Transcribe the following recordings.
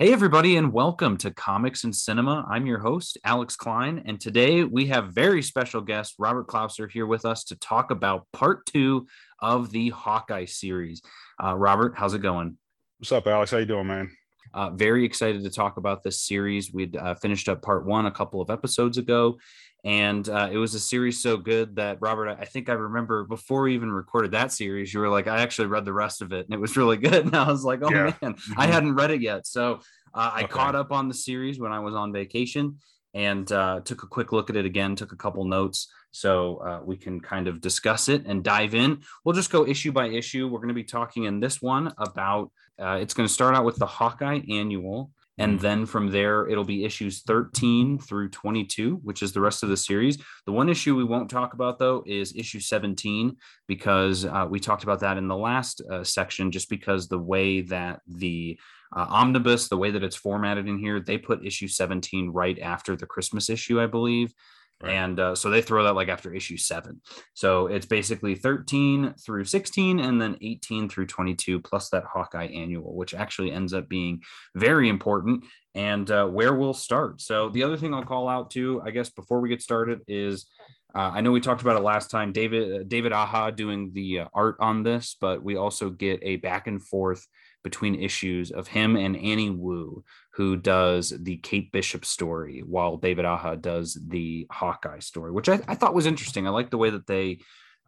Hey, everybody, and welcome to Comics and Cinema. I'm your host, Alex Klein, and today we have very special guest Robert Klauser here with us to talk about part two of the Hawkeye series. Uh, Robert, how's it going? What's up, Alex? How you doing, man? Uh, very excited to talk about this series. We'd uh, finished up part one a couple of episodes ago, and uh, it was a series so good that Robert, I think I remember before we even recorded that series, you were like, I actually read the rest of it, and it was really good. And I was like, oh yeah. man, mm-hmm. I hadn't read it yet, so uh, I okay. caught up on the series when I was on vacation and uh, took a quick look at it again, took a couple notes so uh, we can kind of discuss it and dive in. We'll just go issue by issue. We're going to be talking in this one about uh, it's going to start out with the Hawkeye annual. And mm-hmm. then from there, it'll be issues 13 through 22, which is the rest of the series. The one issue we won't talk about, though, is issue 17, because uh, we talked about that in the last uh, section, just because the way that the uh, omnibus, the way that it's formatted in here, they put issue 17 right after the Christmas issue, I believe. Right. And uh, so they throw that like after issue seven. So it's basically 13 through 16 and then 18 through 22, plus that Hawkeye annual, which actually ends up being very important and uh, where we'll start. So the other thing I'll call out to, I guess, before we get started is uh, I know we talked about it last time, David uh, David Aja doing the uh, art on this, but we also get a back and forth between issues of him and Annie Wu, who does the Kate Bishop story, while David Aja does the Hawkeye story, which I, I thought was interesting. I like the way that they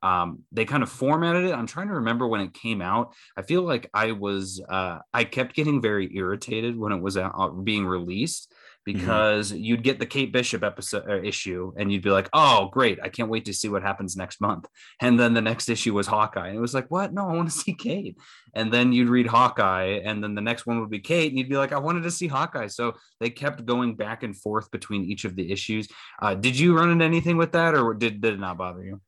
um, they kind of formatted it. I'm trying to remember when it came out. I feel like I was uh, I kept getting very irritated when it was out, being released. Because mm-hmm. you'd get the Kate Bishop episode uh, issue and you'd be like, "Oh, great! I can't wait to see what happens next month." And then the next issue was Hawkeye, and it was like, "What? No, I want to see Kate." And then you'd read Hawkeye, and then the next one would be Kate, and you'd be like, "I wanted to see Hawkeye." So they kept going back and forth between each of the issues. Uh, did you run into anything with that, or did did it not bother you?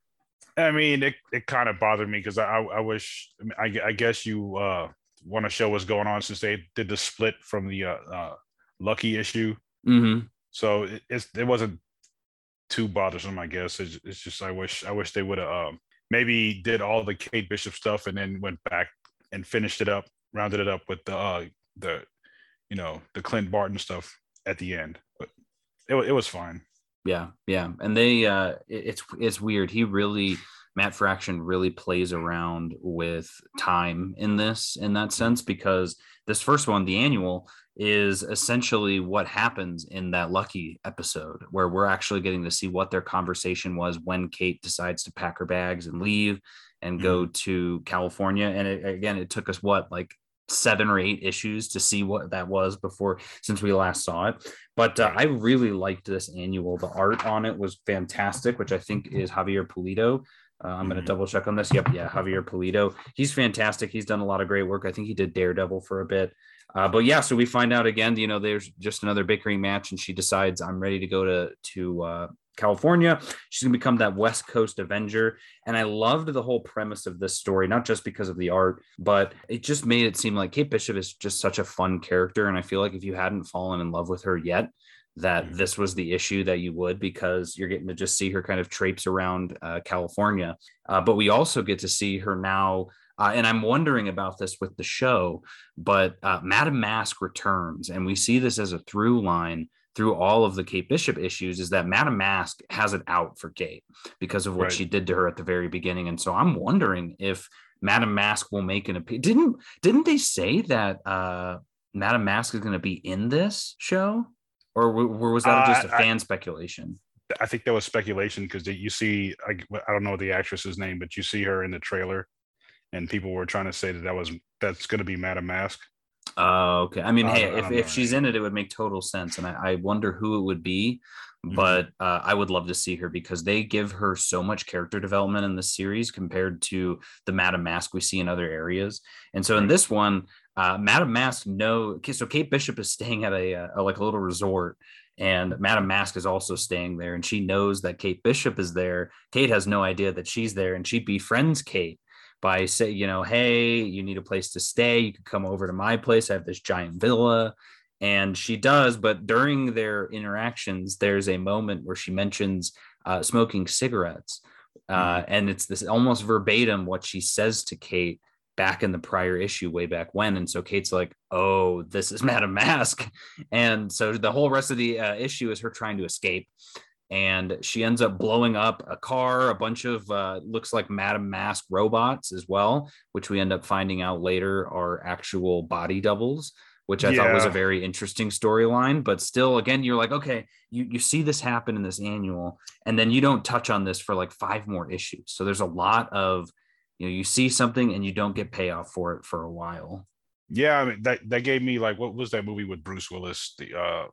I mean, it, it kind of bothered me because I, I wish I, I guess you uh, want to show what's going on since they did the split from the uh, uh, Lucky issue Mm-hmm. So it, it's it wasn't too bothersome, I guess. It's, it's just I wish I wish they would have um, maybe did all the Kate Bishop stuff and then went back and finished it up, rounded it up with the uh, the you know the Clint Barton stuff at the end. But it it was fine. Yeah, yeah, and they uh, it, it's it's weird. He really Matt Fraction really plays around with time in this in that sense because this first one, the annual, is essentially what happens in that lucky episode where we're actually getting to see what their conversation was when Kate decides to pack her bags and leave and mm-hmm. go to California. And it, again, it took us what, like seven or eight issues to see what that was before since we last saw it. But uh, I really liked this annual. The art on it was fantastic, which I think is Javier Pulido. Uh, I'm going to mm-hmm. double check on this. Yep. Yeah. Javier Pulido. He's fantastic. He's done a lot of great work. I think he did Daredevil for a bit. Uh, but yeah, so we find out again, you know, there's just another bickering match, and she decides I'm ready to go to to uh, California. She's gonna become that West Coast Avenger, and I loved the whole premise of this story, not just because of the art, but it just made it seem like Kate Bishop is just such a fun character, and I feel like if you hadn't fallen in love with her yet, that mm-hmm. this was the issue that you would because you're getting to just see her kind of traipse around uh, California. Uh, but we also get to see her now uh, and I'm wondering about this with the show, but uh, Madame Masque returns, and we see this as a through line through all of the Kate Bishop issues is that Madame Masque has it out for Kate because of what right. she did to her at the very beginning. And so I'm wondering if Madame Masque will make an appearance. Didn't didn't they say that uh, Madame Masque is going to be in this show, or, or was that just a uh, fan I, speculation? I think that was speculation because you see, I, I don't know the actress's name, but you see her in the trailer and people were trying to say that that was that's going to be Madame Masque. Oh, okay. I mean, uh, hey, if, if she's in it, it would make total sense, and I, I wonder who it would be. Mm-hmm. But uh, I would love to see her because they give her so much character development in the series compared to the Madame Masque we see in other areas. And so in this one, uh, Madame Masque, no, so Kate Bishop is staying at a, a like a little resort, and Madame Masque is also staying there, and she knows that Kate Bishop is there. Kate has no idea that she's there, and she befriends Kate by say, you know, hey, you need a place to stay. You could come over to my place. I have this giant villa. And she does, but during their interactions, there's a moment where she mentions uh, smoking cigarettes. Uh, mm-hmm. and it's this almost verbatim what she says to Kate back in the prior issue way back when. And so kate's like oh this is madam mask. And so the whole rest of the uh, issue is her trying to escape. And she ends up blowing up a car a bunch of uh, looks like madam mask robots as well which we end up finding out later are actual body doubles which i yeah. thought was a very interesting storyline. But still again you're like okay you, you see this happen in this annual and then you don't touch on this for like five more issues. So there's a lot of you know you see something and you don't get payoff for it for a while. Yeah i mean that that gave me like what was that movie with bruce willis? The uh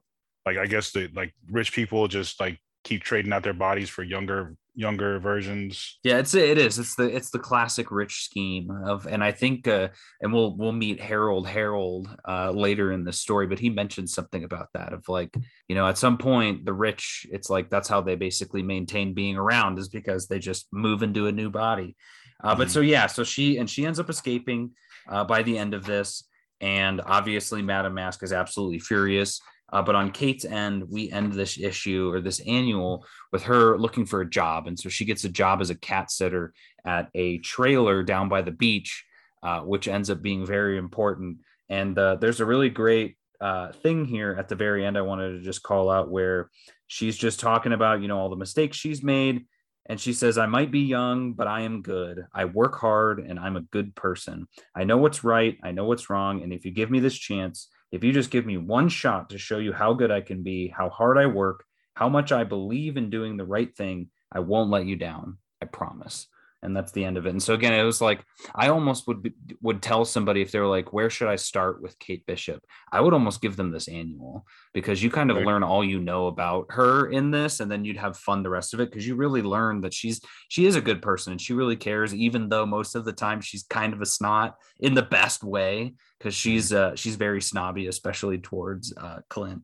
like i guess the like rich people just like keep trading out their bodies for younger younger versions. Yeah it's it is. It's the it's the classic rich scheme of and i think uh and we'll we'll meet harold harold uh later in the story but he mentioned something about that of like you know at some point the rich it's like that's how they basically maintain being around is because they just move into a new body uh, but mm-hmm. so yeah, so she and she ends up escaping uh, by the end of this, and obviously Madame Masque is absolutely furious. Uh, but on Kate's end, we end this issue or this annual with her looking for a job, and so she gets a job as a cat sitter at a trailer down by the beach, uh, which ends up being very important. And uh, there's a really great uh, thing here at the very end. I wanted to just call out where she's just talking about you know all the mistakes she's made and she says, I might be young, but I am good. I work hard and I'm a good person. I know what's right. I know what's wrong. And if you give me this chance, if you just give me one shot to show you how good I can be, how hard I work, how much I believe in doing the right thing, I won't let you down. I promise and that's the end of it. And so again, it was like I almost would be, would tell somebody if they were like, "Where should I start with Kate Bishop?" I would almost give them this annual because you kind of right. learn all you know about her in this, and then you'd have fun the rest of it because you really learn that she's she is a good person and she really cares, even though most of the time she's kind of a snot in the best way because she's uh, she's very snobby, especially towards uh, Clint.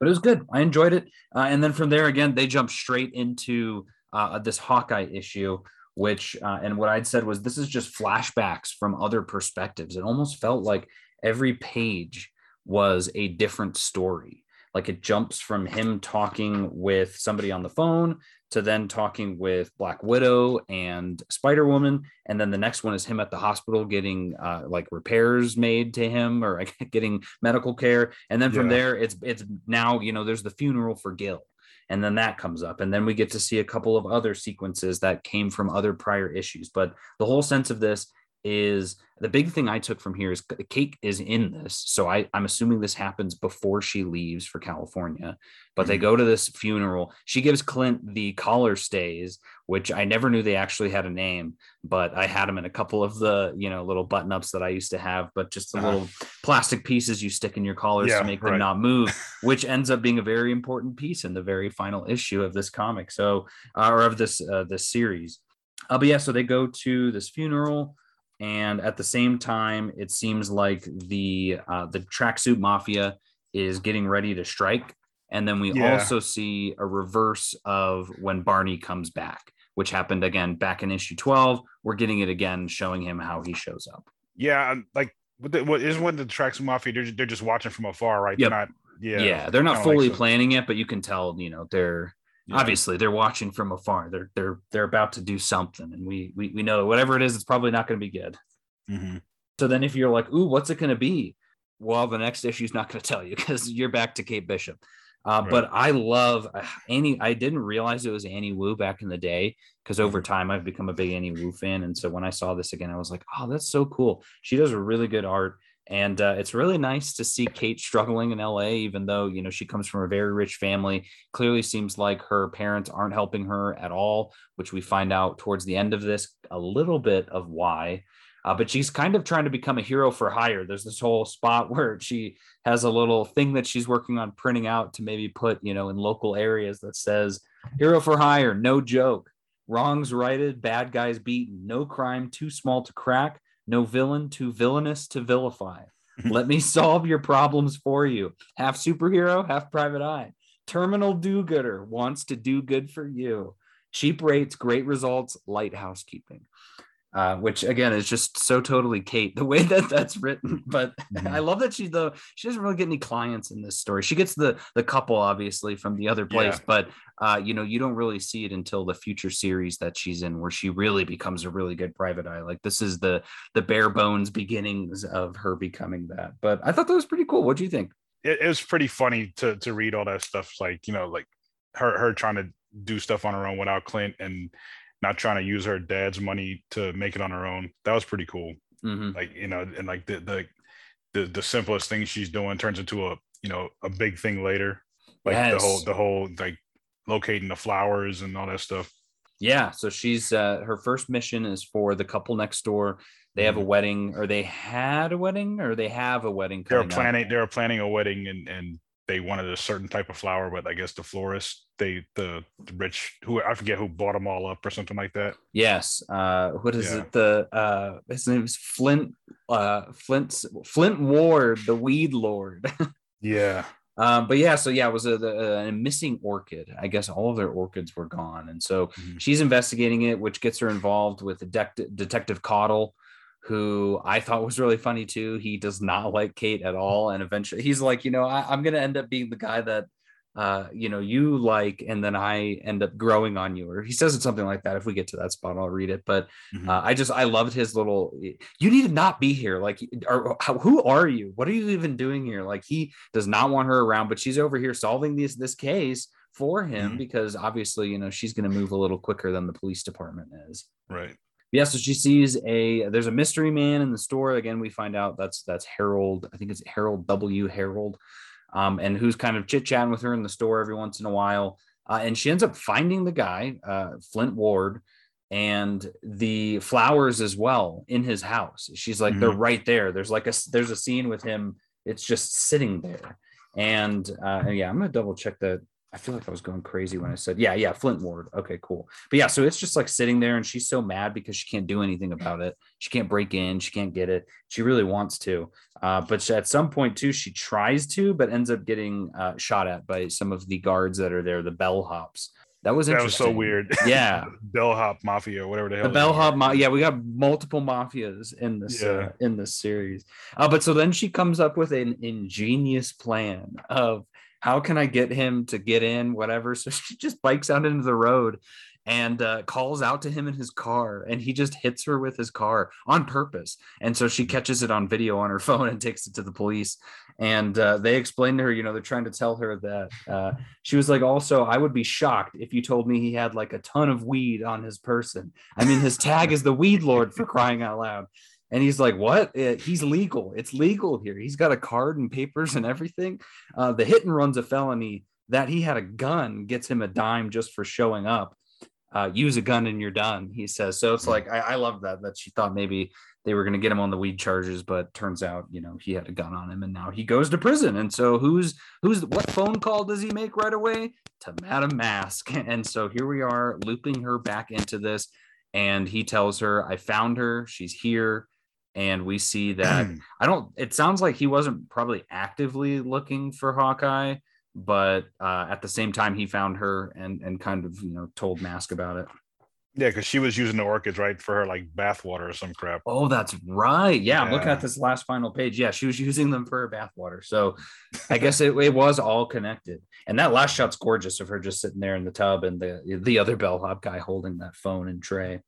But it was good. I enjoyed it, uh, and then from there again, they jump straight into uh, this Hawkeye issue which uh, and what I'd said was this is just flashbacks from other perspectives. It almost felt like every page was a different story. Like it jumps from him talking with somebody on the phone to then talking with Black Widow and Spider Woman, and then the next one is him at the hospital getting uh, like repairs made to him or getting medical care, and then from yeah. there it's it's now you know there's the funeral for Gil, and then that comes up and then we get to see a couple of other sequences that came from other prior issues. But the whole sense of this is the big thing I took from here is Kate is in this. So I, I'm assuming this happens before she leaves for California. But mm-hmm. they go to this funeral. She gives Clint the collar stays, which I never knew they actually had a name, but I had them in a couple of the, you know, little button ups that I used to have, but just the uh-huh. little plastic pieces you stick in your collars yeah, to make right. them not move, which ends up being a very important piece in the very final issue of this comic. So, uh, or of this, uh, this series. Uh, but yeah, so they go to this funeral and at the same time it seems like the uh, the tracksuit mafia is getting ready to strike and then we yeah. also see a reverse of when barney comes back which happened again back in issue 12 we're getting it again showing him how he shows up yeah like what, the, what is when the tracksuit mafia they're, they're just watching from afar right yep. they're not yeah yeah they're not fully like planning it but you can tell you know they're yeah. obviously they're watching from afar they're they're they're about to do something and we we, we know whatever it is it's probably not going to be good mm-hmm. so then if you're like ooh what's it going to be well the next issue is not going to tell you because you're back to kate bishop uh, right. but i love uh, annie i didn't realize it was annie wu back in the day because over mm-hmm. time i've become a big annie wu fan and so when i saw this again i was like oh that's so cool she does a really good art and uh, it's really nice to see Kate struggling in LA, even though, you know, she comes from a very rich family. Clearly seems like her parents aren't helping her at all, which we find out towards the end of this a little bit of why. Uh, but she's kind of trying to become a hero for hire. There's this whole spot where she has a little thing that she's working on printing out to maybe put, you know, in local areas that says hero for hire, no joke. Wrongs righted, bad guys beaten, no crime too small to crack no villain too villainous to vilify. Let me solve your problems for you. Half superhero, half private eye. Terminal do gooder wants to do good for you. Cheap rates, great results, light housekeeping. Uh, which again is just so totally Kate the way that that's written. But mm-hmm. I love that she though she doesn't really get any clients in this story. She gets the the couple obviously from the other place, yeah. but uh, you know you don't really see it until the future series that she's in, where she really becomes a really good private eye. Like this is the the bare bones beginnings of her becoming that. But I thought that was pretty cool. What do you think? It, it was pretty funny to to read all that stuff. Like you know, like her her trying to do stuff on her own without Clint and not trying to use her dad's money to make it on her own. That was pretty cool. Mm-hmm. Like you know, and like the, the the the simplest thing she's doing turns into a you know a big thing later. Like yes. the whole the whole like locating the flowers and all that stuff. Yeah, so she's uh her first mission is for the couple next door. They have a mm-hmm. wedding, or they had a wedding, or they have a wedding. They're planning. They're planning a wedding, and and they wanted a certain type of flower, but I guess the florist, they the, the rich who I forget who bought them all up or something like that. Yes. Uh, what is yeah. it? The uh, his name is Flint. Uh, Flint Flint Ward, the weed lord. yeah. Um, but yeah, so yeah, it was a, a, a, missing orchid. I guess all of their orchids were gone, and so mm-hmm. she's investigating it, which gets her involved with De- Detective Caudle, who I thought was really funny too. He does not like Kate at all. And eventually he's like, you know, I, am going to end up being the guy that, uh, you know, you like, and then I end up growing on you. Or he says it something like that. If we get to that spot, I'll read it. But mm-hmm. uh, I just, I loved his little, you need to not be here. Like, or, who are you? What are you even doing here? Like, he does not want her around, but she's over here solving this, this case for him mm-hmm. because obviously, you know, she's going to move a little quicker than the police department is. Right yeah, so she sees a there's a mystery man in the store. Again, we find out that's that's Harold. I think it's Harold W. Harold, um, and who's kind of chit chatting with her in the store every once in a while. Uh, and she ends up finding the guy, uh, Flint Ward, and the flowers as well in his house. She's like, mm-hmm. they're right there. There's like a there's a scene with him. It's just sitting there. And, uh, and yeah, I'm gonna double check that I feel like I was going crazy when I said, yeah, yeah, Flint Ward. Okay, cool. But yeah, so it's just like sitting there and she's so mad because she can't do anything about it. She can't break in, she can't get it. She really wants to. Uh, but she, at some point, too, she tries to, but ends up getting uh, shot at by some of the guards that are there, the bellhops. That was that was so weird. Yeah, bellhop mafia, whatever the hell. The bellhop, ma- yeah, we got multiple mafias in this yeah. uh, in this series. Uh, but so then she comes up with an ingenious plan of how can I get him to get in, whatever. So she just bikes out into the road and uh, calls out to him in his car and he just hits her with his car on purpose. And so she catches it on video on her phone and takes it to the police. And uh, they explain to her you know they're trying to tell her that uh, she was like also i would be shocked if you told me he had like a ton of weed on his person. I mean his tag is the weed lord for crying out loud and he's like, "What? Uh, he's legal. It's legal here. He's got a card and papers and everything. Uh, the hit and run's a felony. That he had a gun gets him a dime just for showing up. Uh, use a gun and you're done." He says. So it's like I, I love that that she thought maybe they were going to get him on the weed charges, but turns out you know he had a gun on him, and now he goes to prison. And so who's who's what phone call does he make right away to Madam Mask? And so here we are looping her back into this. And he tells her, I found her. She's here and we see that I don't. It sounds like he wasn't probably actively looking for Hawkeye, but uh, at the same time, he found her and and kind of you know told Mask about it. Yeah, because she was using the orchids right for her like bathwater or some crap. Oh, that's right. Yeah, yeah, I'm looking at this last final page. Yeah, she was using them for her bathwater. So I guess it, it was all connected. And that last shot's gorgeous of her just sitting there in the tub and the the other bellhop guy holding that phone and tray.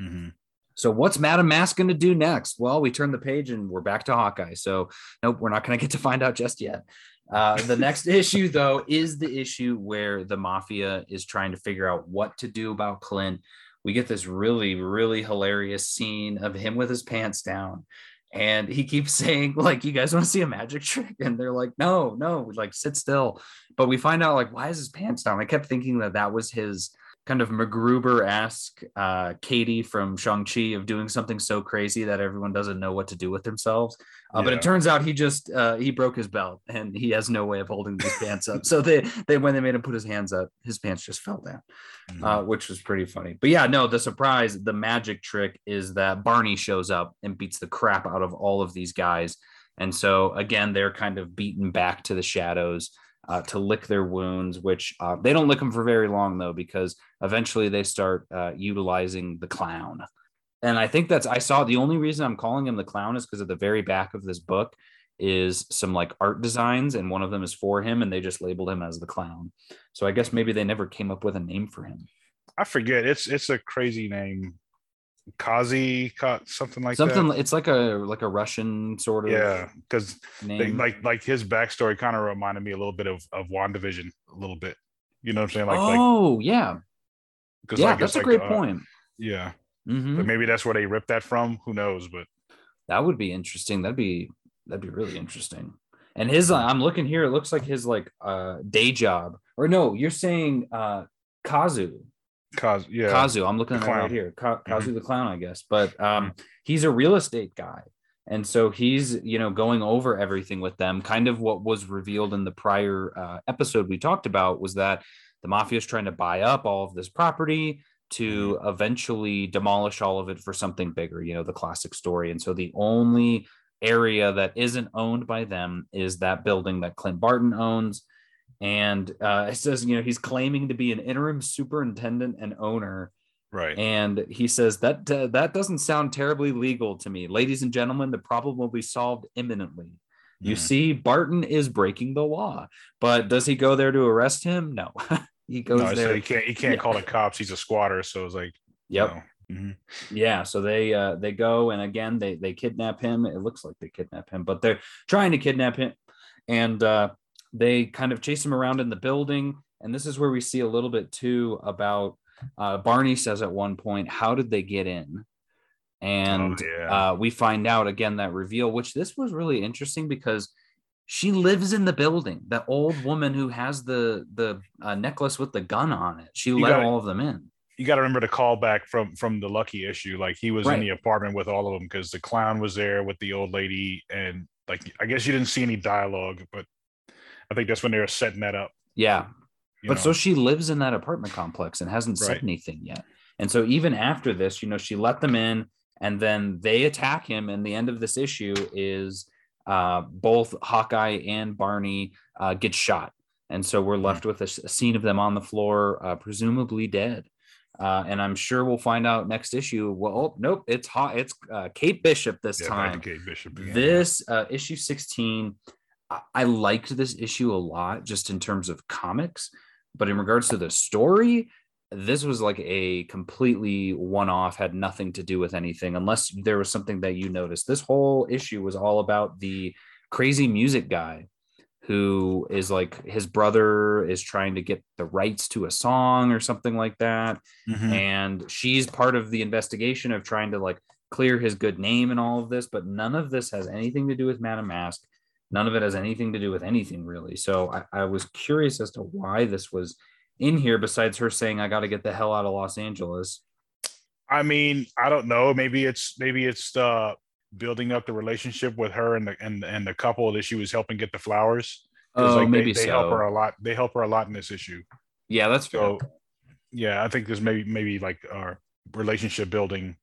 Mm-hmm. So what's Madame Masque going to do next? Well, we turn the page and we're back to Hawkeye. So nope, we're not going to get to find out just yet. Uh, the next issue, though, is the issue where the mafia is trying to figure out what to do about Clint. We get this really, really hilarious scene of him with his pants down. And he keeps saying, like, you guys want to see a magic trick? And they're like, no, no, like, sit still. But we find out, like, why is his pants down? I kept thinking that that was his kind of MacGruber-esque uh, Katy from Shang-Chi of doing something so crazy that everyone doesn't know what to do with themselves. Uh, yeah. But it turns out he just uh, he broke his belt and he has no way of holding these pants up. So they they when they made him put his hands up, his pants just fell down, mm-hmm. Uh, which was pretty funny. But yeah, no, the surprise, the magic trick is that Barney shows up and beats the crap out of all of these guys. And so again, they're kind of beaten back to the shadows uh, to lick their wounds, which uh, they don't lick them for very long though, because eventually they start uh, utilizing the clown. And I think that's I saw the only reason I'm calling him the clown is because at the very back of this book is some like art designs, and one of them is for him, and they just labeled him as the clown. So I guess maybe they never came up with a name for him. I forget. It's it's a crazy name. Kazi, Ka- something like Something that. it's like a like a Russian sort of Yeah, because like like his backstory kind of reminded me a little bit of of Wandavision, a little bit. You know what I'm saying? Like like oh yeah, because yeah, like, that's a like, great uh, point. Yeah, Mhm. but maybe that's where they ripped that from. Who knows? But That would be interesting. That'd be that'd be really interesting. And his uh, I'm looking here. It looks like his like uh day job. Or no, you're saying uh Kazu. Cause yeah, Kazu. I'm looking at right here. Ka- Kazu the clown, I guess. But um he's a real estate guy. And so he's, you know, going over everything with them. Kind of what was revealed in the prior uh, episode we talked about was that the mafia is trying to buy up all of this property to eventually demolish all of it for something bigger, you know, the classic story. And so the only area that isn't owned by them is that building that Clint Barton owns. And uh, it says, you know, he's claiming to be an interim superintendent and owner right. and he says that uh, that doesn't sound terribly legal to me. Ladies and gentlemen, the problem will be solved imminently. You Mhm. see, Barton is breaking the law, but does he go there to arrest him? No, he goes no, so there. he can't he can't Yeah. call the cops. He's a squatter, so it's like Yep. mhm. Yeah. So they uh, they go and again they they kidnap him. It looks like they kidnap him, but they're trying to kidnap him, and uh, they kind of chase him around in the building. And this is where we see a little bit too about uh, Barney says at one point, "How did they get in?" And Oh, yeah. uh, we find out again that reveal, which this was really interesting because she lives in the building. The old woman who has the the uh, necklace with the gun on it. She let gotta- all of them in. you got to remember the callback from from the Lucky issue. Like he was Right. in the apartment with all of them because the clown was there with the old lady, and like I guess you didn't see any dialogue, but I think that's when they were setting that up. Yeah, you but know? so she lives in that apartment complex and hasn't said Right. anything yet. And so even after this, you know, she let them in and then they attack him. And the end of this issue is uh, both Hawkeye and Barney uh, get shot. And so we're left with a scene of them on the floor, uh, presumably dead. Uh, and I'm sure we'll find out next issue. Well, oh, nope, it's hot. It's uh, Kate Bishop this Yeah, time. Kate Bishop. again. This uh, issue 16, I-, liked this issue a lot just in terms of comics, but in regards to the story, this was like a completely one off, had nothing to do with anything, unless there was something that you noticed. This whole issue was all about the crazy music guy who is like his brother is trying to get the rights to a song or something like that Mhm. and she's part of the investigation of trying to like clear his good name and all of this but none of this has anything to do with madam mask none of it has anything to do with anything really so i, I was curious as to why this was in here besides her saying i got to get the hell out of los angeles I mean, I don't know. Maybe it's maybe it's uh building up the relationship with her and the and and the couple that she was helping get the flowers. oh like, maybe they, they help her a lot. They help her a lot in this issue. yeah that's fair. So yeah, I think there's maybe maybe like our relationship building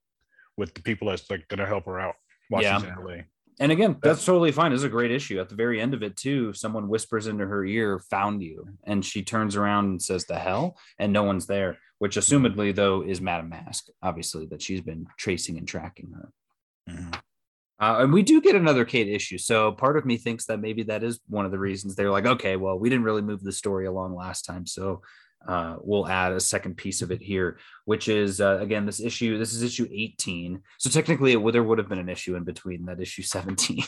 with the people that's like gonna help her out while Yeah. she's in LA. And again, that's totally fine. It's a great issue. At the very end of it, too, someone whispers into her ear, found you. And she turns around and says, The hell? And no one's there, which assumedly, though, is Madame Masque, obviously, that she's been tracing and tracking her. Mhm. Uh, and we do get another Kate issue. So part of me thinks that maybe that is one of the reasons they're like, okay, well, we didn't really move the story along last time. So uh, we'll add a second piece of it here, which is, uh, again, this issue. This is issue 18. So technically, it would, there would have been an issue in between that issue 17.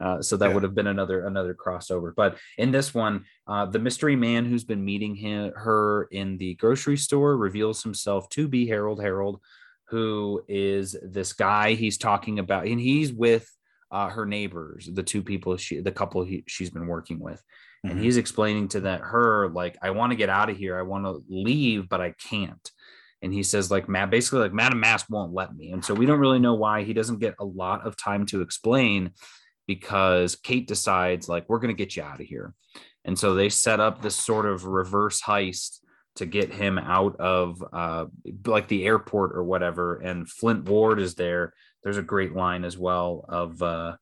Uh, so that Yeah. would have been another another crossover. But in this one, uh, the mystery man who's been meeting him, her in the grocery store reveals himself to be Harold Harold, who is this guy he's talking about, and he's with uh, her neighbors, the two people she, the couple he, she's been working with, and Mhm. he's explaining to that her like, I want to get out of here, I want to leave, but I can't. And he says like, Matt, basically like Madam Mask won't let me, and so we don't really know why. He doesn't get a lot of time to explain because Kate decides like we're gonna get you out of here, and so they set up this sort of reverse heist to get him out of uh, like the airport or whatever. And Flint Ward is there. There's a great line as well of uh,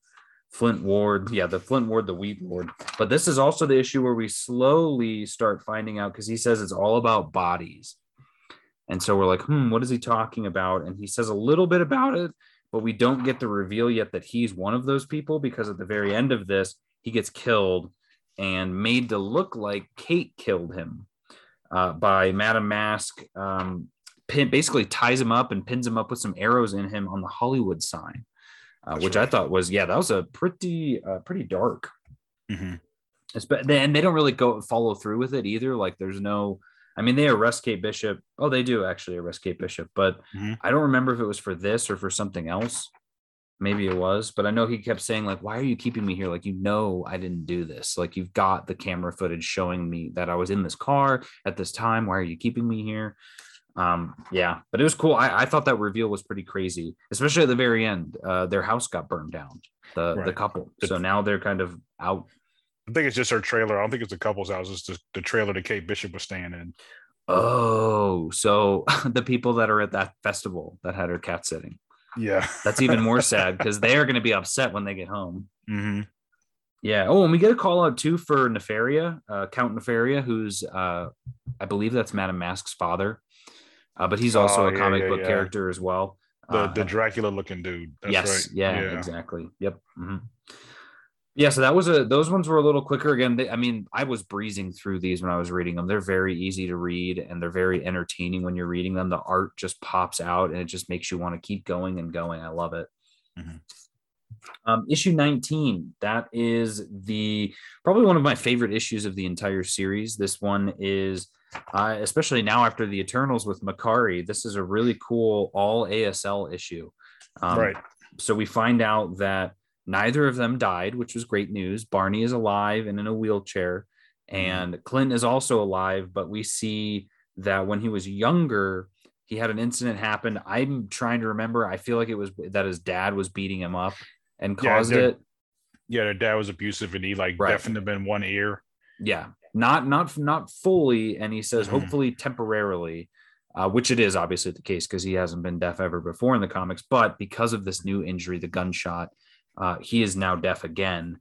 Flint Ward. Yeah, the Flint Ward, the Weed Ward. But this is also the issue where we slowly start finding out because he says it's all about bodies. And so we're like, hmm, what is he talking about? And he says a little bit about it, but we don't get the reveal yet that he's one of those people because at the very end of this, he gets killed and made to look like Kate killed him uh, by Madame Masque. Um, pin, basically ties him up and pins him up with some arrows in him on the Hollywood sign, uh, which right. I thought was yeah, that was a pretty uh, pretty dark. Mm-hmm. And they don't really go follow through with it either. Like there's no, I mean, they arrest Kate Bishop. Oh, they do actually arrest Kate Bishop, but mm-hmm. I don't remember if it was for this or for something else maybe it was but i know he kept saying like why are you keeping me here like you know i didn't do this like you've got the camera footage showing me that i was in this car at this time why are you keeping me here um yeah but it was cool i, I thought that reveal was pretty crazy especially at the very end uh their house got burned down the right. the couple so now they're kind of out i think it's just her trailer i don't think it's the couple's house it's just the trailer that kate bishop was staying in oh so the people that are at that festival that had her cat sitting yeah. That's even more sad because they are going to be upset when they get home. Mm-hmm. Yeah. Oh, and we get a call out too for Nefaria, uh, Count Nefaria, who's, uh, I believe that's Madame Masque's father, uh, but he's also oh, a comic yeah, book yeah. character as well. The, the uh, Dracula looking dude. That's yes. Right. Yeah, exactly. Yep. Mm-hmm yeah so that was a those ones were a little quicker again they, i mean i was breezing through these when i was reading them they're very easy to read and they're very entertaining when you're reading them the art just pops out and it just makes you want to keep going and going i love it mm-hmm. um, issue 19 that is the probably one of my favorite issues of the entire series this one is uh, especially now after the eternals with Makkari this is a really cool all asl issue um, right so we find out that Neither of them died, which was great news. Barney is alive and in a wheelchair, mm-hmm. and Clint is also alive. But we see that when he was younger, he had an incident happen. I'm trying to remember. I feel like it was that his dad was beating him up and caused yeah, it. Yeah, their dad was abusive, and he like right. deafened him in one ear. Yeah, not not not fully, and he says mm-hmm. hopefully temporarily. Uh, which it is obviously the case because he hasn't been deaf ever before in the comics. But because of this new injury, the gunshot, uh, he is now deaf again.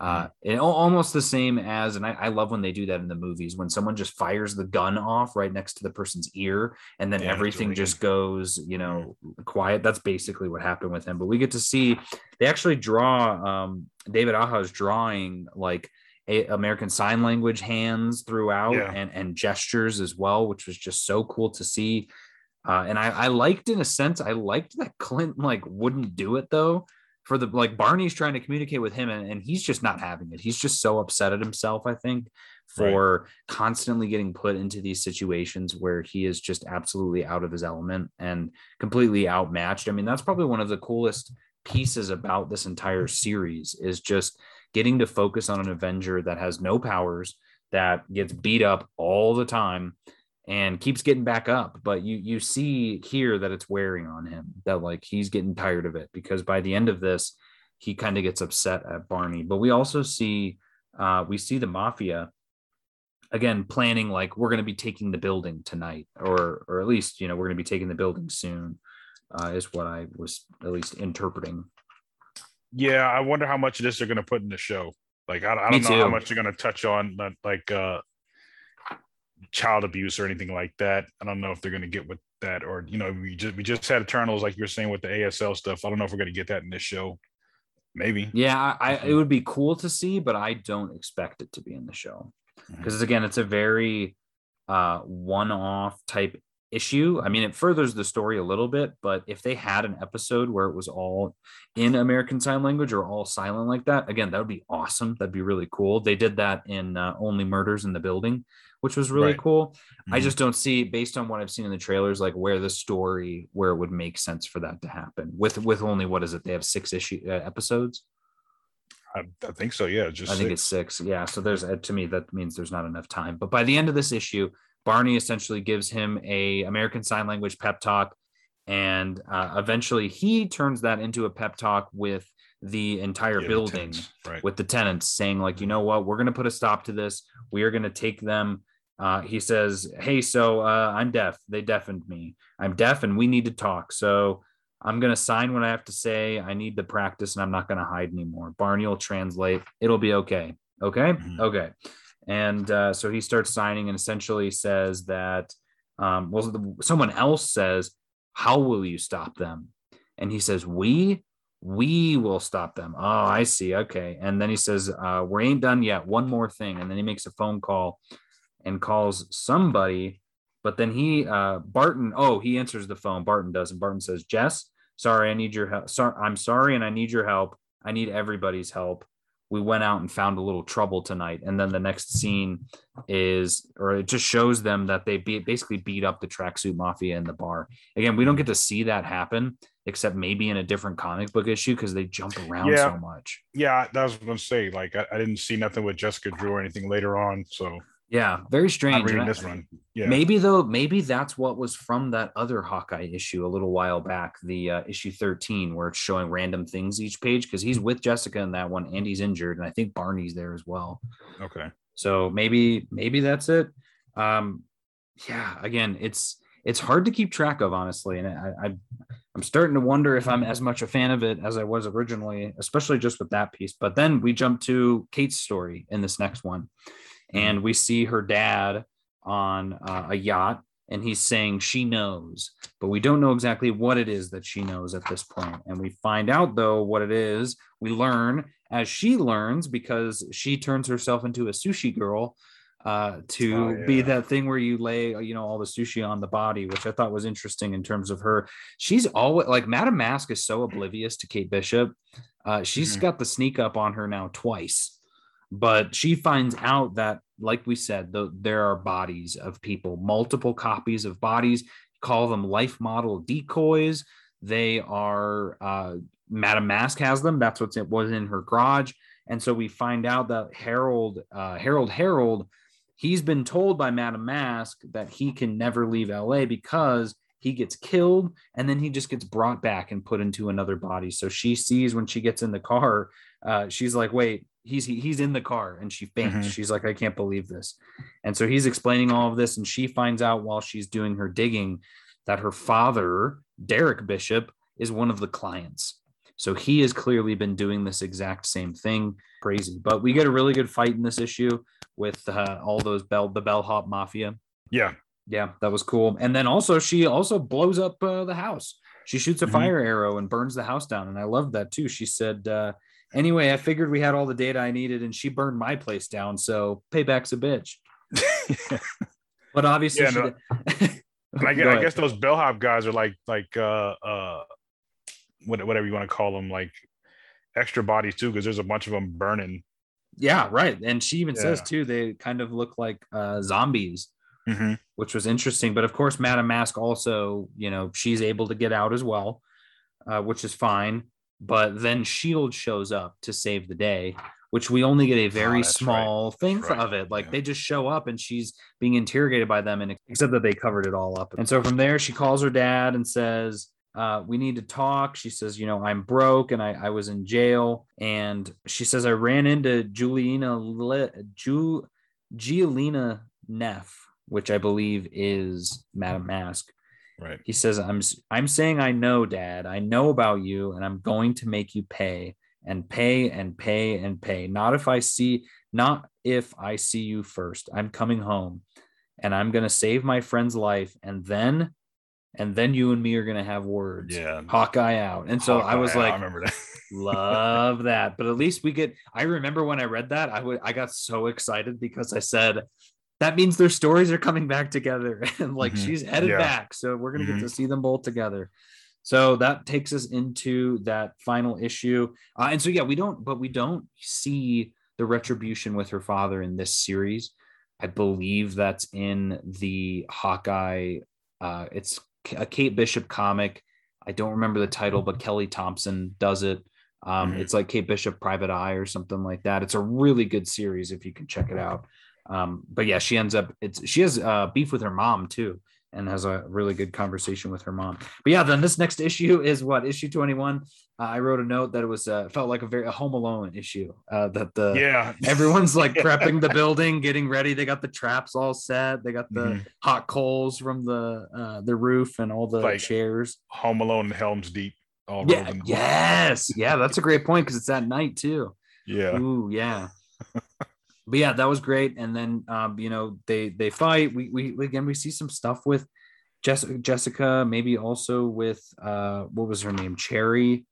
Uh, mm-hmm. and almost the same as, and I, I, love when they do that in the movies when someone just fires the gun off right next to the person's ear and then yeah, everything just goes, you know, quiet. That's basically what happened with him. But we get to see they actually draw um, David Aja's drawing like a, American Sign Language hands throughout yeah. and, and gestures as well, which was just so cool to see. Uh, and I, I liked in a sense, I liked that Clint like wouldn't do it though for the like Barney's trying to communicate with him and, and he's just not having it. He's just so upset at himself, I think, for right. constantly getting put into these situations where he is just absolutely out of his element and completely outmatched. I mean, that's probably one of the coolest pieces about this entire series is just getting to focus on an Avenger that has no powers, that gets beat up all the time and keeps getting back up. But you you see here that it's wearing on him that like he's getting tired of it because by the end of this he kind of gets upset at barney. But we also see uh we see the mafia again planning like we're going to be taking the building tonight or or at least you know we're going to be taking the building soon uh is what i was at least interpreting yeah i wonder how much of this they're going to put in the show like i, I don't know how much they're going to touch on like uh child abuse or anything like that. I don't know if they're going to get with that, or you know, we just we just had Eternals, like you're saying with the ASL stuff. I don't know if we're going to get that in this show. Maybe. Yeah, I, it would be cool to see, but I don't expect it to be in the show because mm-hmm. again, it's a very uh, one-off type issue. I mean, it furthers the story a little bit, but if they had an episode where it was all in American Sign Language or all silent like that, again, that would be awesome. That'd be really cool. They did that in uh, Only Murders in the Building, which was really right. cool. Mm-hmm. I just don't see, based on what I've seen in the trailers, like where the story where it would make sense for that to happen with with only what is it? They have six issue uh, episodes. I, I, think so. Yeah, just I think it's six. Yeah, so there's uh, to me that means there's not enough time. But by the end of this issue, Barney essentially gives him a American Sign Language pep talk, and uh, eventually he turns that into a pep talk with the entire yeah, building, the right. with the tenants, saying like, you know what, we're going to put a stop to this. We are going to take them uh, he says, Hey, so uh, I'm deaf. They deafened me. I'm deaf and we need to talk. So I'm going to sign what I have to say. I need the practice and I'm not going to hide anymore. Barney will translate. It'll be okay. Okay. Mm-hmm. Okay. And uh, so he starts signing and essentially says that Um, well, someone else says, "How will you stop them?" And he says, "We." We will stop them. Oh, I see. Okay. And then he says, uh, We ain't done yet. One more thing. And then he makes a phone call and calls somebody but then he, uh, Barton, oh, he answers the phone. Barton does. And Barton says, Jess, sorry, I need your help. Sorry, I'm sorry, and I need your help. I need everybody's help. We went out and found a little trouble tonight. And then the next scene is, or it just shows them that they basically beat up the tracksuit mafia in the bar. Again, we don't get to see that happen, except maybe in a different comic book issue because they jump around Yeah. so much. Yeah, that was what I'm gonna say. Like I, I didn't see nothing with Jessica Drew or anything later on. So Yeah, very strange. reading And I- this run. Yeah. Maybe though, maybe that's what was from that other Hawkeye issue a little while back, the uh, issue 13, where it's showing random things each page because he's with Jessica in that one and he's injured, and I think Barney's there as well. Okay. So maybe maybe that's it. Um, yeah, again, it's it's hard to keep track of honestly, and I, I I'm starting to wonder if I'm as much a fan of it as I was originally, especially just with that piece. But then we jump to Kate's story in this next one, and we see her dad on uh, a yacht, and he's saying she knows, but we don't know exactly what it is that she knows at this point. And we find out though what it is. We learn as she learns because she turns herself into a sushi girl uh, to Oh, be that thing where you lay, you know, all the sushi on the body, which I thought was interesting in terms of her. She's always like Madame Masque is so oblivious to Kate Bishop. Uh, she's Mhm. got the sneak up on her now twice, but she finds out that, like we said, the, there are bodies of people, multiple copies of bodies. Call them life model decoys. They are uh, Madame Masque has them. That's what it was in her garage. And so we find out that Harold, uh, Harold, Harold, he's been told by Madame Masque that he can never leave LA because he gets killed and then he just gets brought back and put into another body. So she sees when she gets in the car, uh, she's like, wait, he's he- he's in the car and she faints. Mhm. She's like, I can't believe this. And so he's explaining all of this, and she finds out while she's doing her digging that her father, Derek Bishop, is one of the clients. So he has clearly been doing this exact same thing. Crazy. But we get a really good fight in this issue with uh, all those bell the bellhop mafia. Yeah. Yeah, that was cool. And then also she also blows up uh, the house. She shoots a Mhm. fire arrow and burns the house down. And I loved that too. She said, uh, anyway, I figured we had all the data I needed and she burned my place down. So payback's a bitch. But obviously, Yeah, no. I, Go gue- I guess those bellhop guys are like like uh uh whatever you want to call them, like extra bodies too, because there's a bunch of them burning. yeah, right. And she even says too, they kind of look like uh, zombies. Mhm. which was interesting. But of course, Madame Masque also, you know, she's able to get out as well, uh, which is fine. But then Shield shows up to save the day, which we only get a very Oh, that's right. small thing right. of it. Like Yeah. they just show up and she's being interrogated by them, and except that they covered it all up. And so from there, she calls her dad and says. Uh, we need to talk. She says, you know, I'm broke and I, I was in jail. And she says, I ran into Juliana, Le- Ju- Giolina Neff, which I believe is Madame Masque. Right. He says, "I'm I'm saying I know, Dad. I know about you, and I'm going to make you pay and pay and pay and pay. Not if I see, not if I see you first. I'm coming home, and I'm gonna save my friend's life, and then, and then you and me are gonna have words. Yeah. Hawkeye out. And so I was Hawkeye, like, I remember that. love that but at least we get i remember when i read that i would i got so excited because i said that means their stories are coming back together and like Mhm. she's headed Yeah. back so we're gonna Mhm. get to see them both together so that takes us into that final issue uh, and so yeah we don't but we don't see the retribution with her father in this series i believe that's in the hawkeye uh it's a kate bishop comic i don't remember the title but kelly thompson does it um, Mhm. It's like Kate Bishop Private Eye or something like that. It's a really good series if you can check it out. Um, but yeah, she ends up it's she has uh, beef with her mom too, and has a really good conversation with her mom. But yeah, then this next issue is what issue twenty one. Uh, I wrote a note that it was uh, felt like a very a Home Alone issue. Uh, that the yeah. everyone's like prepping the building, getting ready. They got the traps all set. They got the Mhm. hot coals from the uh, the roof and all the Like- chairs. Home Alone and Helm's Deep. All Yeah, yes, yeah, that's a great point because it's at night too. Yeah. Ooh, yeah. but yeah, that was great. And then um, you know they they fight. We we again we see some stuff with Jessica, Jessica maybe also with uh what was her name Cherry,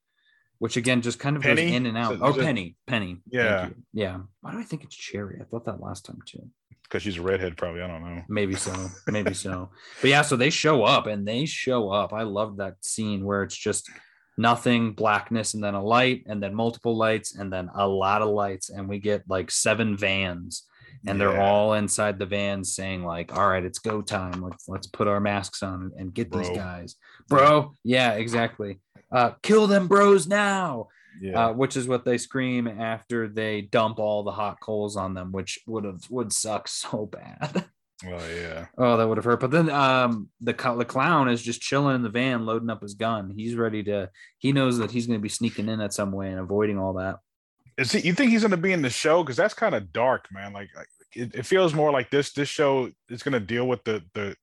which again just kind of Penny? goes in and out. It- oh, Penny, Penny. Yeah. yeah. Why do I think it's Cherry? I thought that last time too. because she's a redhead, probably. I don't know. Maybe so. Maybe so. But yeah, so they show up and they show up. I love that scene where it's just nothing, blackness, and then a light, and then multiple lights, and then a lot of lights. And we get like seven vans. And they're all inside the vans saying, like, all right, it's go time. Let's let's put our masks on and get these guys. Bro. Yeah, exactly. Uh, kill them bros now Yeah. uh, which is what they scream after they dump all the hot coals on them, which would have would suck so bad. Well, yeah. oh, that would have hurt. But then um, the the clown is just chilling in the van, loading up his gun. He's ready to. He knows that he's going to be sneaking in at some way and avoiding all that. Is he, you think he's going to be in the show? Because that's kind of dark, man. Like like, it, it feels more like this. This show is going to deal with the the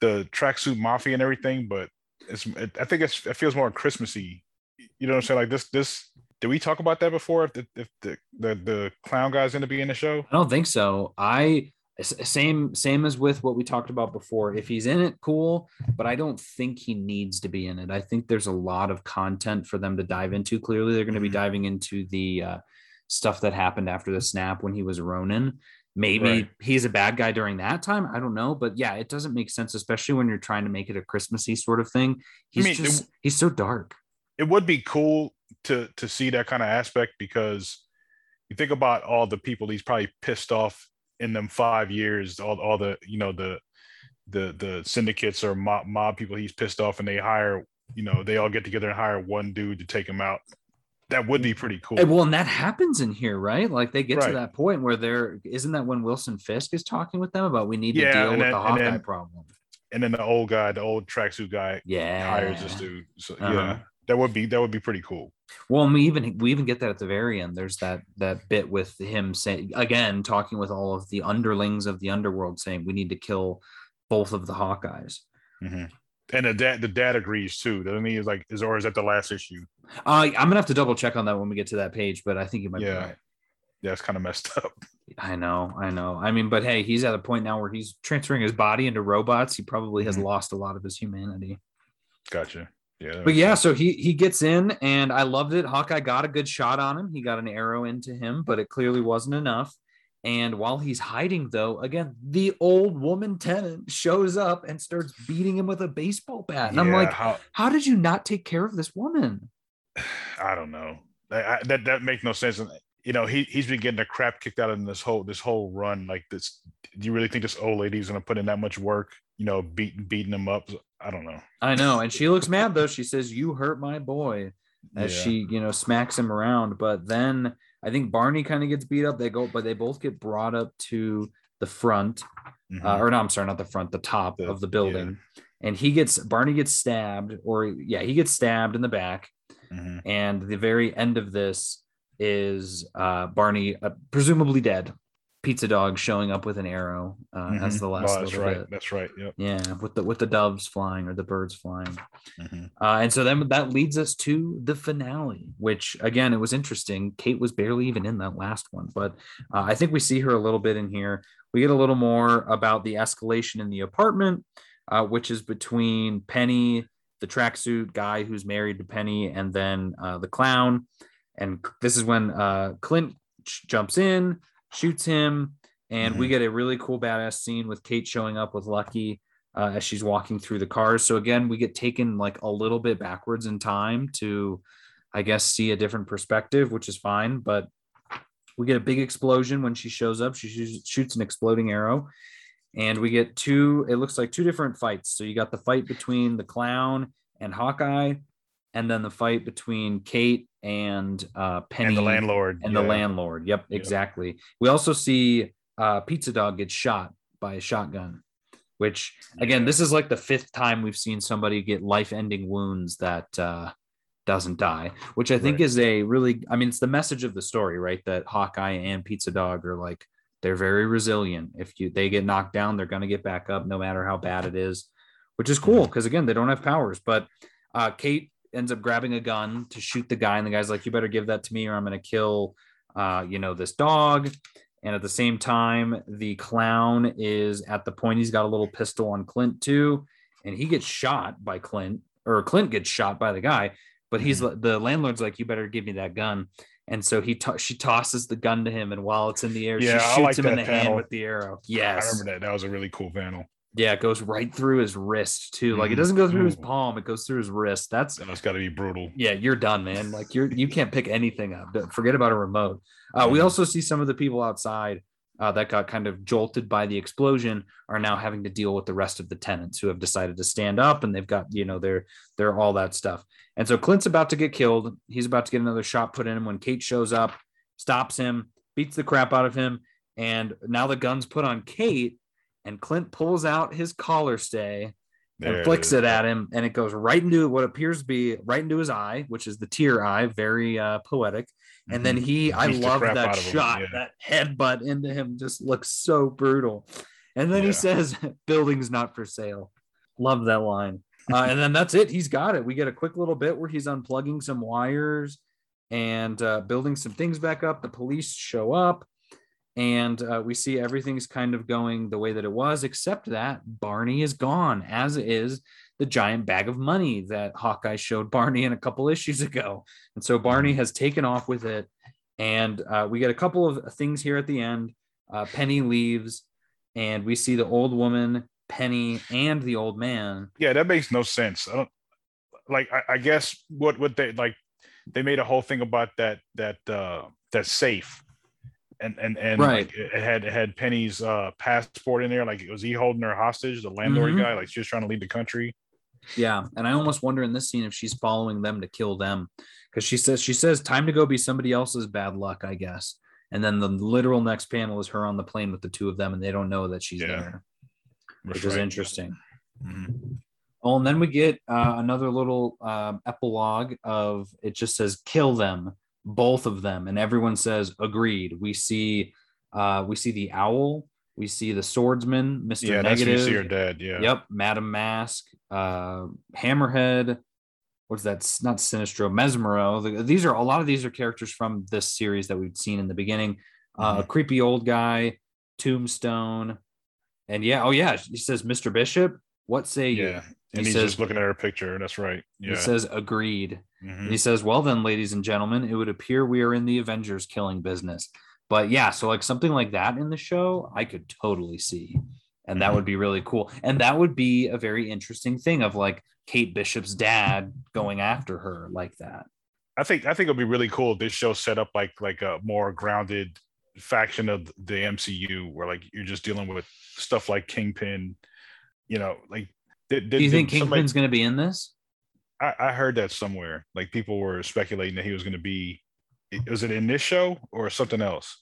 the tracksuit mafia and everything, but it's. It, I think it's, it feels more Christmassy. You know what I'm saying? Like this. This. Did we talk about that before? If the if the the, the clown guy's going to be in the show? I don't think so. I same same as with what we talked about before. If he's in it, cool. But I don't think he needs to be in it. I think there's a lot of content for them to dive into. Clearly, they're going to be Mhm. diving into the uh, stuff that happened after the snap when he was Ronin. Maybe Right. he's a bad guy during that time. I don't know, but yeah, it doesn't make sense, especially when you're trying to make it a Christmassy sort of thing. He's mean, it just he's so dark. it would be cool to to see that kind of aspect because you think about all the people he's probably pissed off in them five years, all all the you know the the the syndicates or mob, mob people he's pissed off, and they hire you know they all get together and hire one dude to take him out. That would be pretty cool. Well, and that happens in here, right? Like they get to that point where they're isn't that when Wilson Fisk is talking with them about we need to deal with then- the Hawkeye then- problem. and then the old guy, the old tracksuit guy, Yeah. hires this dude. So Uh-huh. yeah, that would be that would be pretty cool. Well, we even we even get that at the very end. There's that that bit with him saying again, talking with all of the underlings of the underworld, saying we need to kill both of the Hawkeyes. Mhm. And the dad, the dad agrees too. Doesn't he? Is like, is or is that the last issue? Uh, I'm gonna have to double check on that when we get to that page, but I think you might be Yeah. right. Yeah, it's kind of messed up. I know, I know. I mean, but hey, he's at a point now where he's transferring his body into robots. He probably has Mhm. lost a lot of his humanity. Gotcha. Yeah. But yeah, so he he gets in, and I loved it. Hawkeye got a good shot on him. He got an arrow into him, but it clearly wasn't enough. And while he's hiding, though, again, the old woman tenant shows up and starts beating him with a baseball bat. And I'm like, how, how did you not take care of this woman? I don't know. I, I, that that makes no sense. And you know, he he's been getting the crap kicked out of him this whole this whole run. Like this, do you really think this old lady's gonna put in that much work? You know, beating beating him up. I don't know. I know. And she looks mad, though. She says, You hurt my boy. As Yeah. she, you know, smacks him around. But then I think Barney kind of gets beat up. They go, but they both get brought up to the front. Mhm. uh, or no, I'm sorry, not the front, the top The- of the building. And he gets Barney gets stabbed, or yeah, he gets stabbed in the back. Mhm. And the very end of this is uh, Barney, uh, presumably dead. Pizza Dog showing up with an arrow uh, as Mhm. the Oh, last that's little right. bit. That's right. Yep. Yeah, with the with the doves flying or the birds flying. Mhm. Uh, and so then that leads us to the finale, which again, it was interesting. Kate was barely even in that last one, but uh, I think we see her a little bit in here. We get a little more about the escalation in the apartment, uh, which is between Penny, the tracksuit guy who's married to Penny, and then uh, the clown. And this is when uh, Clint jumps in, shoots him, and we get a really cool badass scene with Kate showing up with Lucky uh, as she's walking through the cars. So again, we get taken like a little bit backwards in time to, I guess, see a different perspective, which is fine. But we get a big explosion when she shows up. She shoots, shoots an exploding arrow, and we get two. It looks like two different fights. So you got the fight between the clown and Hawkeye, and then the fight between Kate and uh, Penny And the landlord. and the landlord. Yep, Yep. exactly. We also see uh, Pizza Dog get shot by a shotgun, which again, this is like the fifth time we've seen somebody get life-ending wounds that uh, doesn't die, which I think Right. is a really, I mean, it's the message of the story, right? That Hawkeye and Pizza Dog are like they're very resilient. If you they get knocked down, they're gonna get back up no matter how bad it is, which is cool because again, they don't have powers. But uh, Kate ends up grabbing a gun to shoot the guy, and the guy's like, "You better give that to me, or I'm gonna kill." uh, you know, this dog. And at the same time, the clown is at the point he's got a little pistol on Clint too, and he gets shot by Clint, or Clint gets shot by the guy. But he's Mm-hmm. the landlord's like, "You better give me that gun." And so he to- she tosses the gun to him, and while it's in the air, Yeah, she shoots like him in the hand with the arrow. Yes, I remember that. That was a really cool panel. Yeah, it goes right through his wrist too. Like it Mhm. doesn't go through his palm; it goes through his wrist. That's That's got to be brutal. yeah, you're done, man. Like you're you can't pick anything up. Forget about a remote. Uh, we Mhm. also see some of the people outside uh, that got kind of jolted by the explosion are now having to deal with the rest of the tenants who have decided to stand up and they've got you know they're they're all that stuff. And so Clint's about to get killed. He's about to get another shot put in him when Kate shows up, stops him, beats the crap out of him, and now the gun's put on Kate. And Clint pulls out his collar stay There and flicks is. it at him, and it goes right into what appears to be right into his eye, which is the tear eye, very uh, poetic. And then Mhm. he, I Beats the love that of him, shot, yeah. that headbutt into him just looks so brutal. And then he says, "Building's not for sale." Love that line. Uh, and then that's it. He's got it. We get a quick little bit where he's unplugging some wires and uh, building some things back up. The police show up, and uh, we see everything's kind of going the way that it was, except that Barney is gone, as is the giant bag of money that Hawkeye showed Barney in a couple issues ago. And so Barney has taken off with it. And uh, we get a couple of things here at the end. Uh, Penny leaves, and we see the old woman, Penny, and the old man. Yeah, that makes no sense. I don't like. I, I guess what what they like. They made a whole thing about that that uh that safe, and and and Right. like, it had it had Penny's uh passport in there. Like, was he holding her hostage? The landlord Mhm. guy, like she was trying to leave the country. Yeah, and I almost wonder in this scene if she's following them to kill them, because she says she says time to go be somebody else's bad luck, I guess. And then the literal next panel is her on the plane with the two of them, and they don't know that she's Yeah. there, which That's is right. interesting. Mhm. Oh, and then we get uh, another little um, epilogue of it just says kill them, both of them, and everyone says agreed. We see uh, we see the owl, we see the swordsman, Mister Yeah, that's Negative. you see her dead. Yeah. Yep, Madame Masque, uh, Hammerhead. What's that? Not Sinestro, Mesmero. These are a lot of these are characters from this series that we've seen in the beginning. Uh, Mm-hmm. A creepy old guy, Tombstone, and yeah, oh yeah, he says, "Mr. Bishop, what say you?" Yeah. He And he's says- just looking at her picture. That's right. Yeah. He says, "Agreed." Mhm. He says, Well, then, ladies and gentlemen, it would appear we are in the Avengers killing business. But yeah, so like something like that in the show, I could totally see. And that Mhm. would be really cool. And that would be a very interesting thing of like Kate Bishop's dad going after her like that. I think I think it'd be really cool if this show set up like like a more grounded faction of the MCU where like you're just dealing with stuff like Kingpin, you know, like did, did, Do you think somebody- Kingpin's going to be in this? I, I heard that somewhere. Like people were speculating that he was going to be. Was it in this show or something else?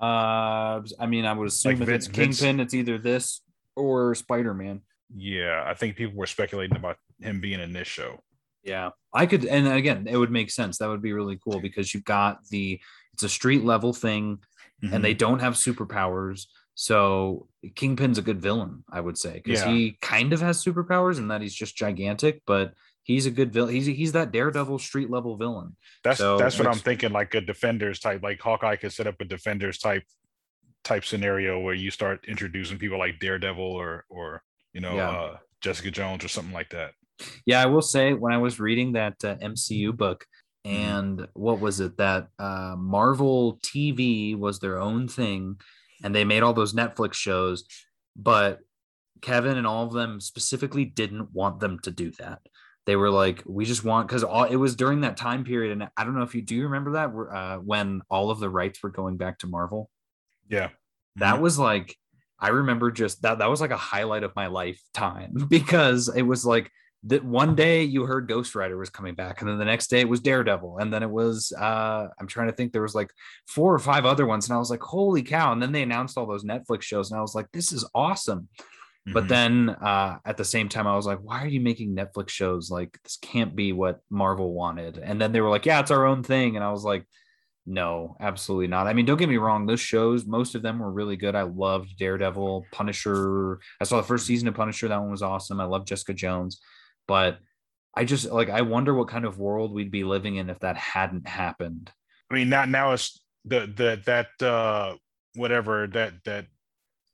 Uh, I mean, I would assume Like if it's Vin- Vince- Kingpin, it's either this or Spider Man. Yeah, I think people were speculating about him being in this show. Yeah, I could, and again, it would make sense. That would be really cool because you've got the it's a street level thing, Mm-hmm. and they don't have superpowers. So Kingpin's a good villain, I would say, because Yeah. he kind of has superpowers and that he's just gigantic, but he's a good villain. He's he's that daredevil street level villain. That's So, that's what I'm thinking. Like a defenders type, like Hawkeye could set up a defenders type type scenario where you start introducing people like Daredevil or or you know Yeah. uh, Jessica Jones or something like that. Yeah, I will say when I was reading that uh, MCU book, Mm-hmm. and what was it that uh, Marvel TV was their own thing, and they made all those Netflix shows, but Kevin and all of them specifically didn't want them to do that. They were like, we just want because all it was during that time period, and I don't know if you do remember that uh, when all of the rights were going back to Marvel. Yeah, That Mhm. was like I remember just that that was like a highlight of my lifetime because it was like that one day you heard Ghost Rider was coming back, and then the next day it was Daredevil, and then it was uh I'm trying to think there was like four or five other ones, and I was like, holy cow! And then they announced all those Netflix shows, and I was like, this is awesome. But Mhm. then uh, at the same time, I was like, why are you making Netflix shows? Like, this can't be what Marvel wanted. And then they were like, yeah, it's our own thing. And I was like, no, absolutely not. I mean, don't get me wrong, those shows, most of them were really good. I loved Daredevil, Punisher. I saw the first season of Punisher. That one was awesome. I love Jessica Jones. But I just like, I wonder what kind of world we'd be living in if that hadn't happened. I mean, now now it's the the that uh whatever that that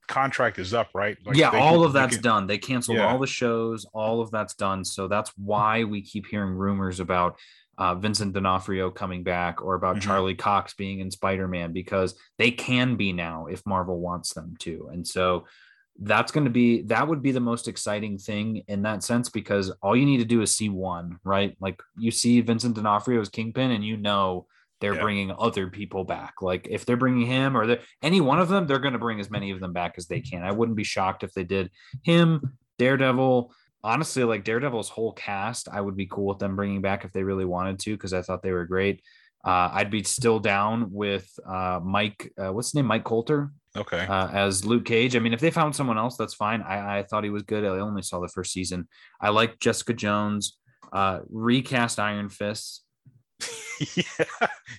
contract is up, right? Like yeah, all can, of that's can, done. They canceled yeah. all the shows. All of that's done. So that's why we keep hearing rumors about uh, Vincent D'Onofrio coming back or about mm-hmm. Charlie Cox being in Spider Man because they can be now if Marvel wants them to. And so that's going to be that would be the most exciting thing in that sense because all you need to do is see one, right? Like you see Vincent D'Onofrio as Kingpin and you know they're yeah. bringing other people back. Like if they're bringing him or any one of them, they're going to bring as many of them back as they can. I wouldn't be shocked if they did him, Daredevil, honestly, like Daredevil's whole cast, I would be cool with them bringing back if they really wanted to, because I thought they were great. Uh, I'd be still down with uh, Mike. Uh, what's his name? Mike Colter. Okay. Uh, as Luke Cage. I mean, if they found someone else, that's fine. I, I thought he was good. I only saw the first season. I like Jessica Jones. Uh, recast Iron Fist yeah,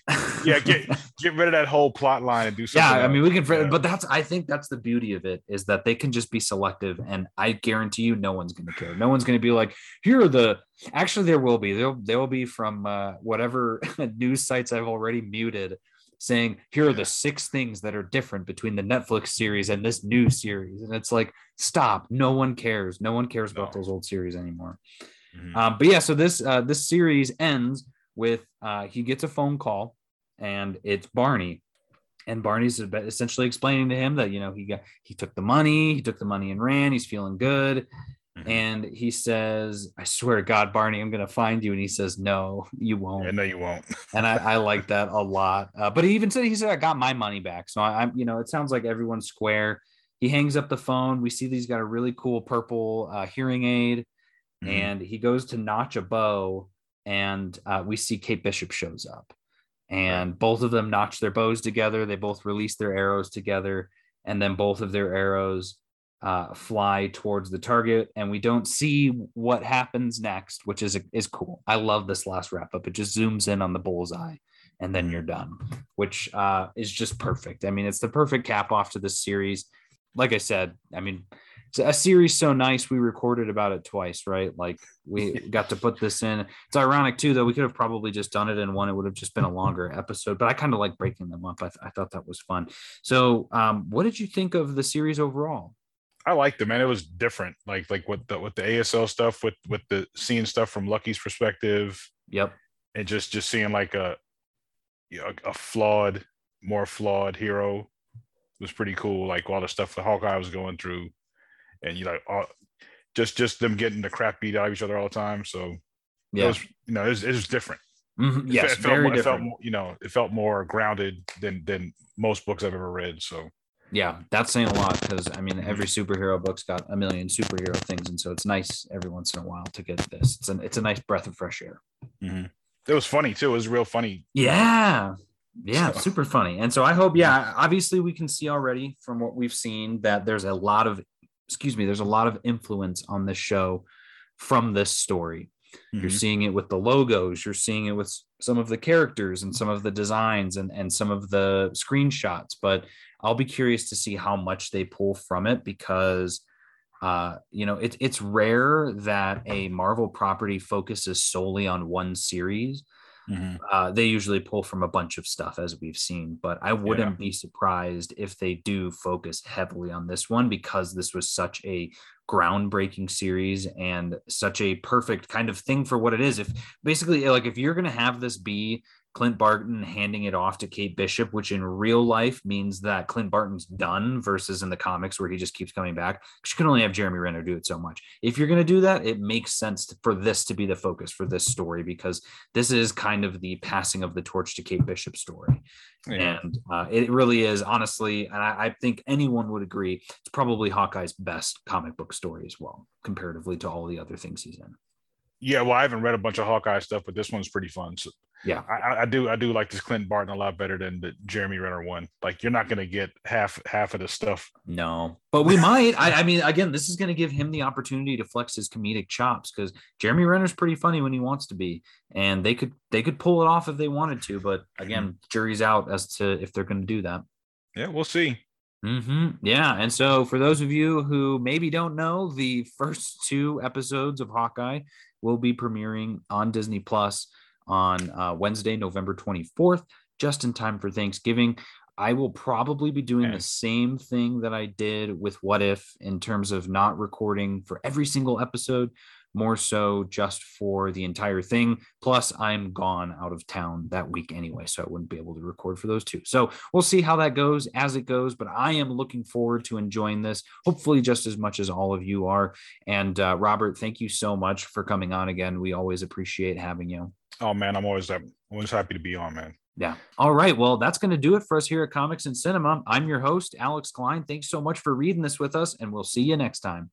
yeah. Get get rid of that whole plot line and do something. Yeah, I mean, we can. Yeah. But that's I think that's the beauty of it is that they can just be selective, and I guarantee you, no one's going to care. No one's going to be like, here are the. Actually, there will be. There there will be from uh, whatever news sites I've already muted, saying here are the six things that are different between the Netflix series and this new series, and it's like, stop. No one cares. No one cares no. about those old series anymore. Mm-hmm. Um, but yeah, so this uh, this series ends with uh, he gets a phone call and it's Barney. And Barney's essentially explaining to him that you know he got he took the money, he took the money and ran. He's feeling good, mm-hmm. and he says, "I swear to God, Barney, I'm going to find you." And he says, "No, you won't." Yeah, no, you won't. and I, I like that a lot. Uh, but he even said he said I got my money back. So I, I'm you know it sounds like everyone's square. He hangs up the phone. We see that he's got a really cool purple uh, hearing aid, mm-hmm. and he goes to notch a bow and uh, we see Kate Bishop shows up, and both of them notch their bows together. They both release their arrows together, and then both of their arrows uh, fly towards the target, and we don't see what happens next, which is is cool. I love this last wrap up. It just zooms in on the bullseye, and then you're done, which uh, is just perfect. I mean, it's the perfect cap off to this series. Like I said, I mean, it's a series so nice we recorded about it twice right like we got to put this in it's ironic too though we could have probably just done it in one it would have just been a longer episode but i kind of like breaking them up I, th- I thought that was fun so um, what did you think of the series overall i liked it man it was different like like with the with the asl stuff with with the seeing stuff from lucky's perspective yep and just just seeing like a you know, a flawed more flawed hero was pretty cool like all the stuff that hawkeye was going through and you like all, just just them getting the crap beat out of each other all the time. So yeah, it was, you know, it was, it was different. Mm-hmm. Yes, it, felt, very more, different. It felt, you know, it felt more grounded than than most books I've ever read. So yeah, that's saying a lot because I mean every superhero book's got a million superhero things, and so it's nice every once in a while to get this. It's an it's a nice breath of fresh air. Mm-hmm. It was funny too. It was real funny. Yeah, yeah, so. super funny. And so I hope, yeah, obviously we can see already from what we've seen that there's a lot of excuse me, there's a lot of influence on this show from this story. Mm-hmm. You're seeing it with the logos, you're seeing it with some of the characters and some of the designs and, and some of the screenshots. But I'll be curious to see how much they pull from it because uh, you know, it, it's rare that a Marvel property focuses solely on one series. Mm-hmm. Uh, they usually pull from a bunch of stuff, as we've seen, but I wouldn't yeah. be surprised if they do focus heavily on this one because this was such a groundbreaking series and such a perfect kind of thing for what it is. If basically, like, if you're going to have this be Clint Barton handing it off to Kate Bishop, which in real life means that Clint Barton's done versus in the comics where he just keeps coming back. She can only have Jeremy Renner do it so much. If you're going to do that, it makes sense for this to be the focus for this story because this is kind of the passing of the torch to Kate Bishop story. Yeah. And uh, it really is, honestly, and I, I think anyone would agree, it's probably Hawkeye's best comic book story as well, comparatively to all the other things he's in. Yeah, well, I haven't read a bunch of Hawkeye stuff, but this one's pretty fun. So yeah, I, I, do I do like this Clinton Barton a lot better than the Jeremy Renner one. Like you're not gonna get half half of the stuff. No, but we might. I, I mean, again, this is gonna give him the opportunity to flex his comedic chops because Jeremy Renner's pretty funny when he wants to be, and they could they could pull it off if they wanted to. But again, mm-hmm. jury's out as to if they're gonna do that. Yeah, we'll see. Mm-hmm. Yeah, and so for those of you who maybe don't know, the first two episodes of Hawkeye will be premiering on Disney Plus on uh, Wednesday, November 24th, just in time for Thanksgiving. I will probably be doing Man. the same thing that I did with What If in terms of not recording for every single episode, more so just for the entire thing. Plus, I'm gone out of town that week anyway, so I wouldn't be able to record for those two. So we'll see how that goes as it goes, but I am looking forward to enjoying this, hopefully, just as much as all of you are. And uh, Robert, thank you so much for coming on again. We always appreciate having you. Oh man, I'm always I'm always happy to be on, man. Yeah. All right. Well, that's going to do it for us here at Comics and Cinema. I'm your host, Alex Klein. Thanks so much for reading this with us, and we'll see you next time.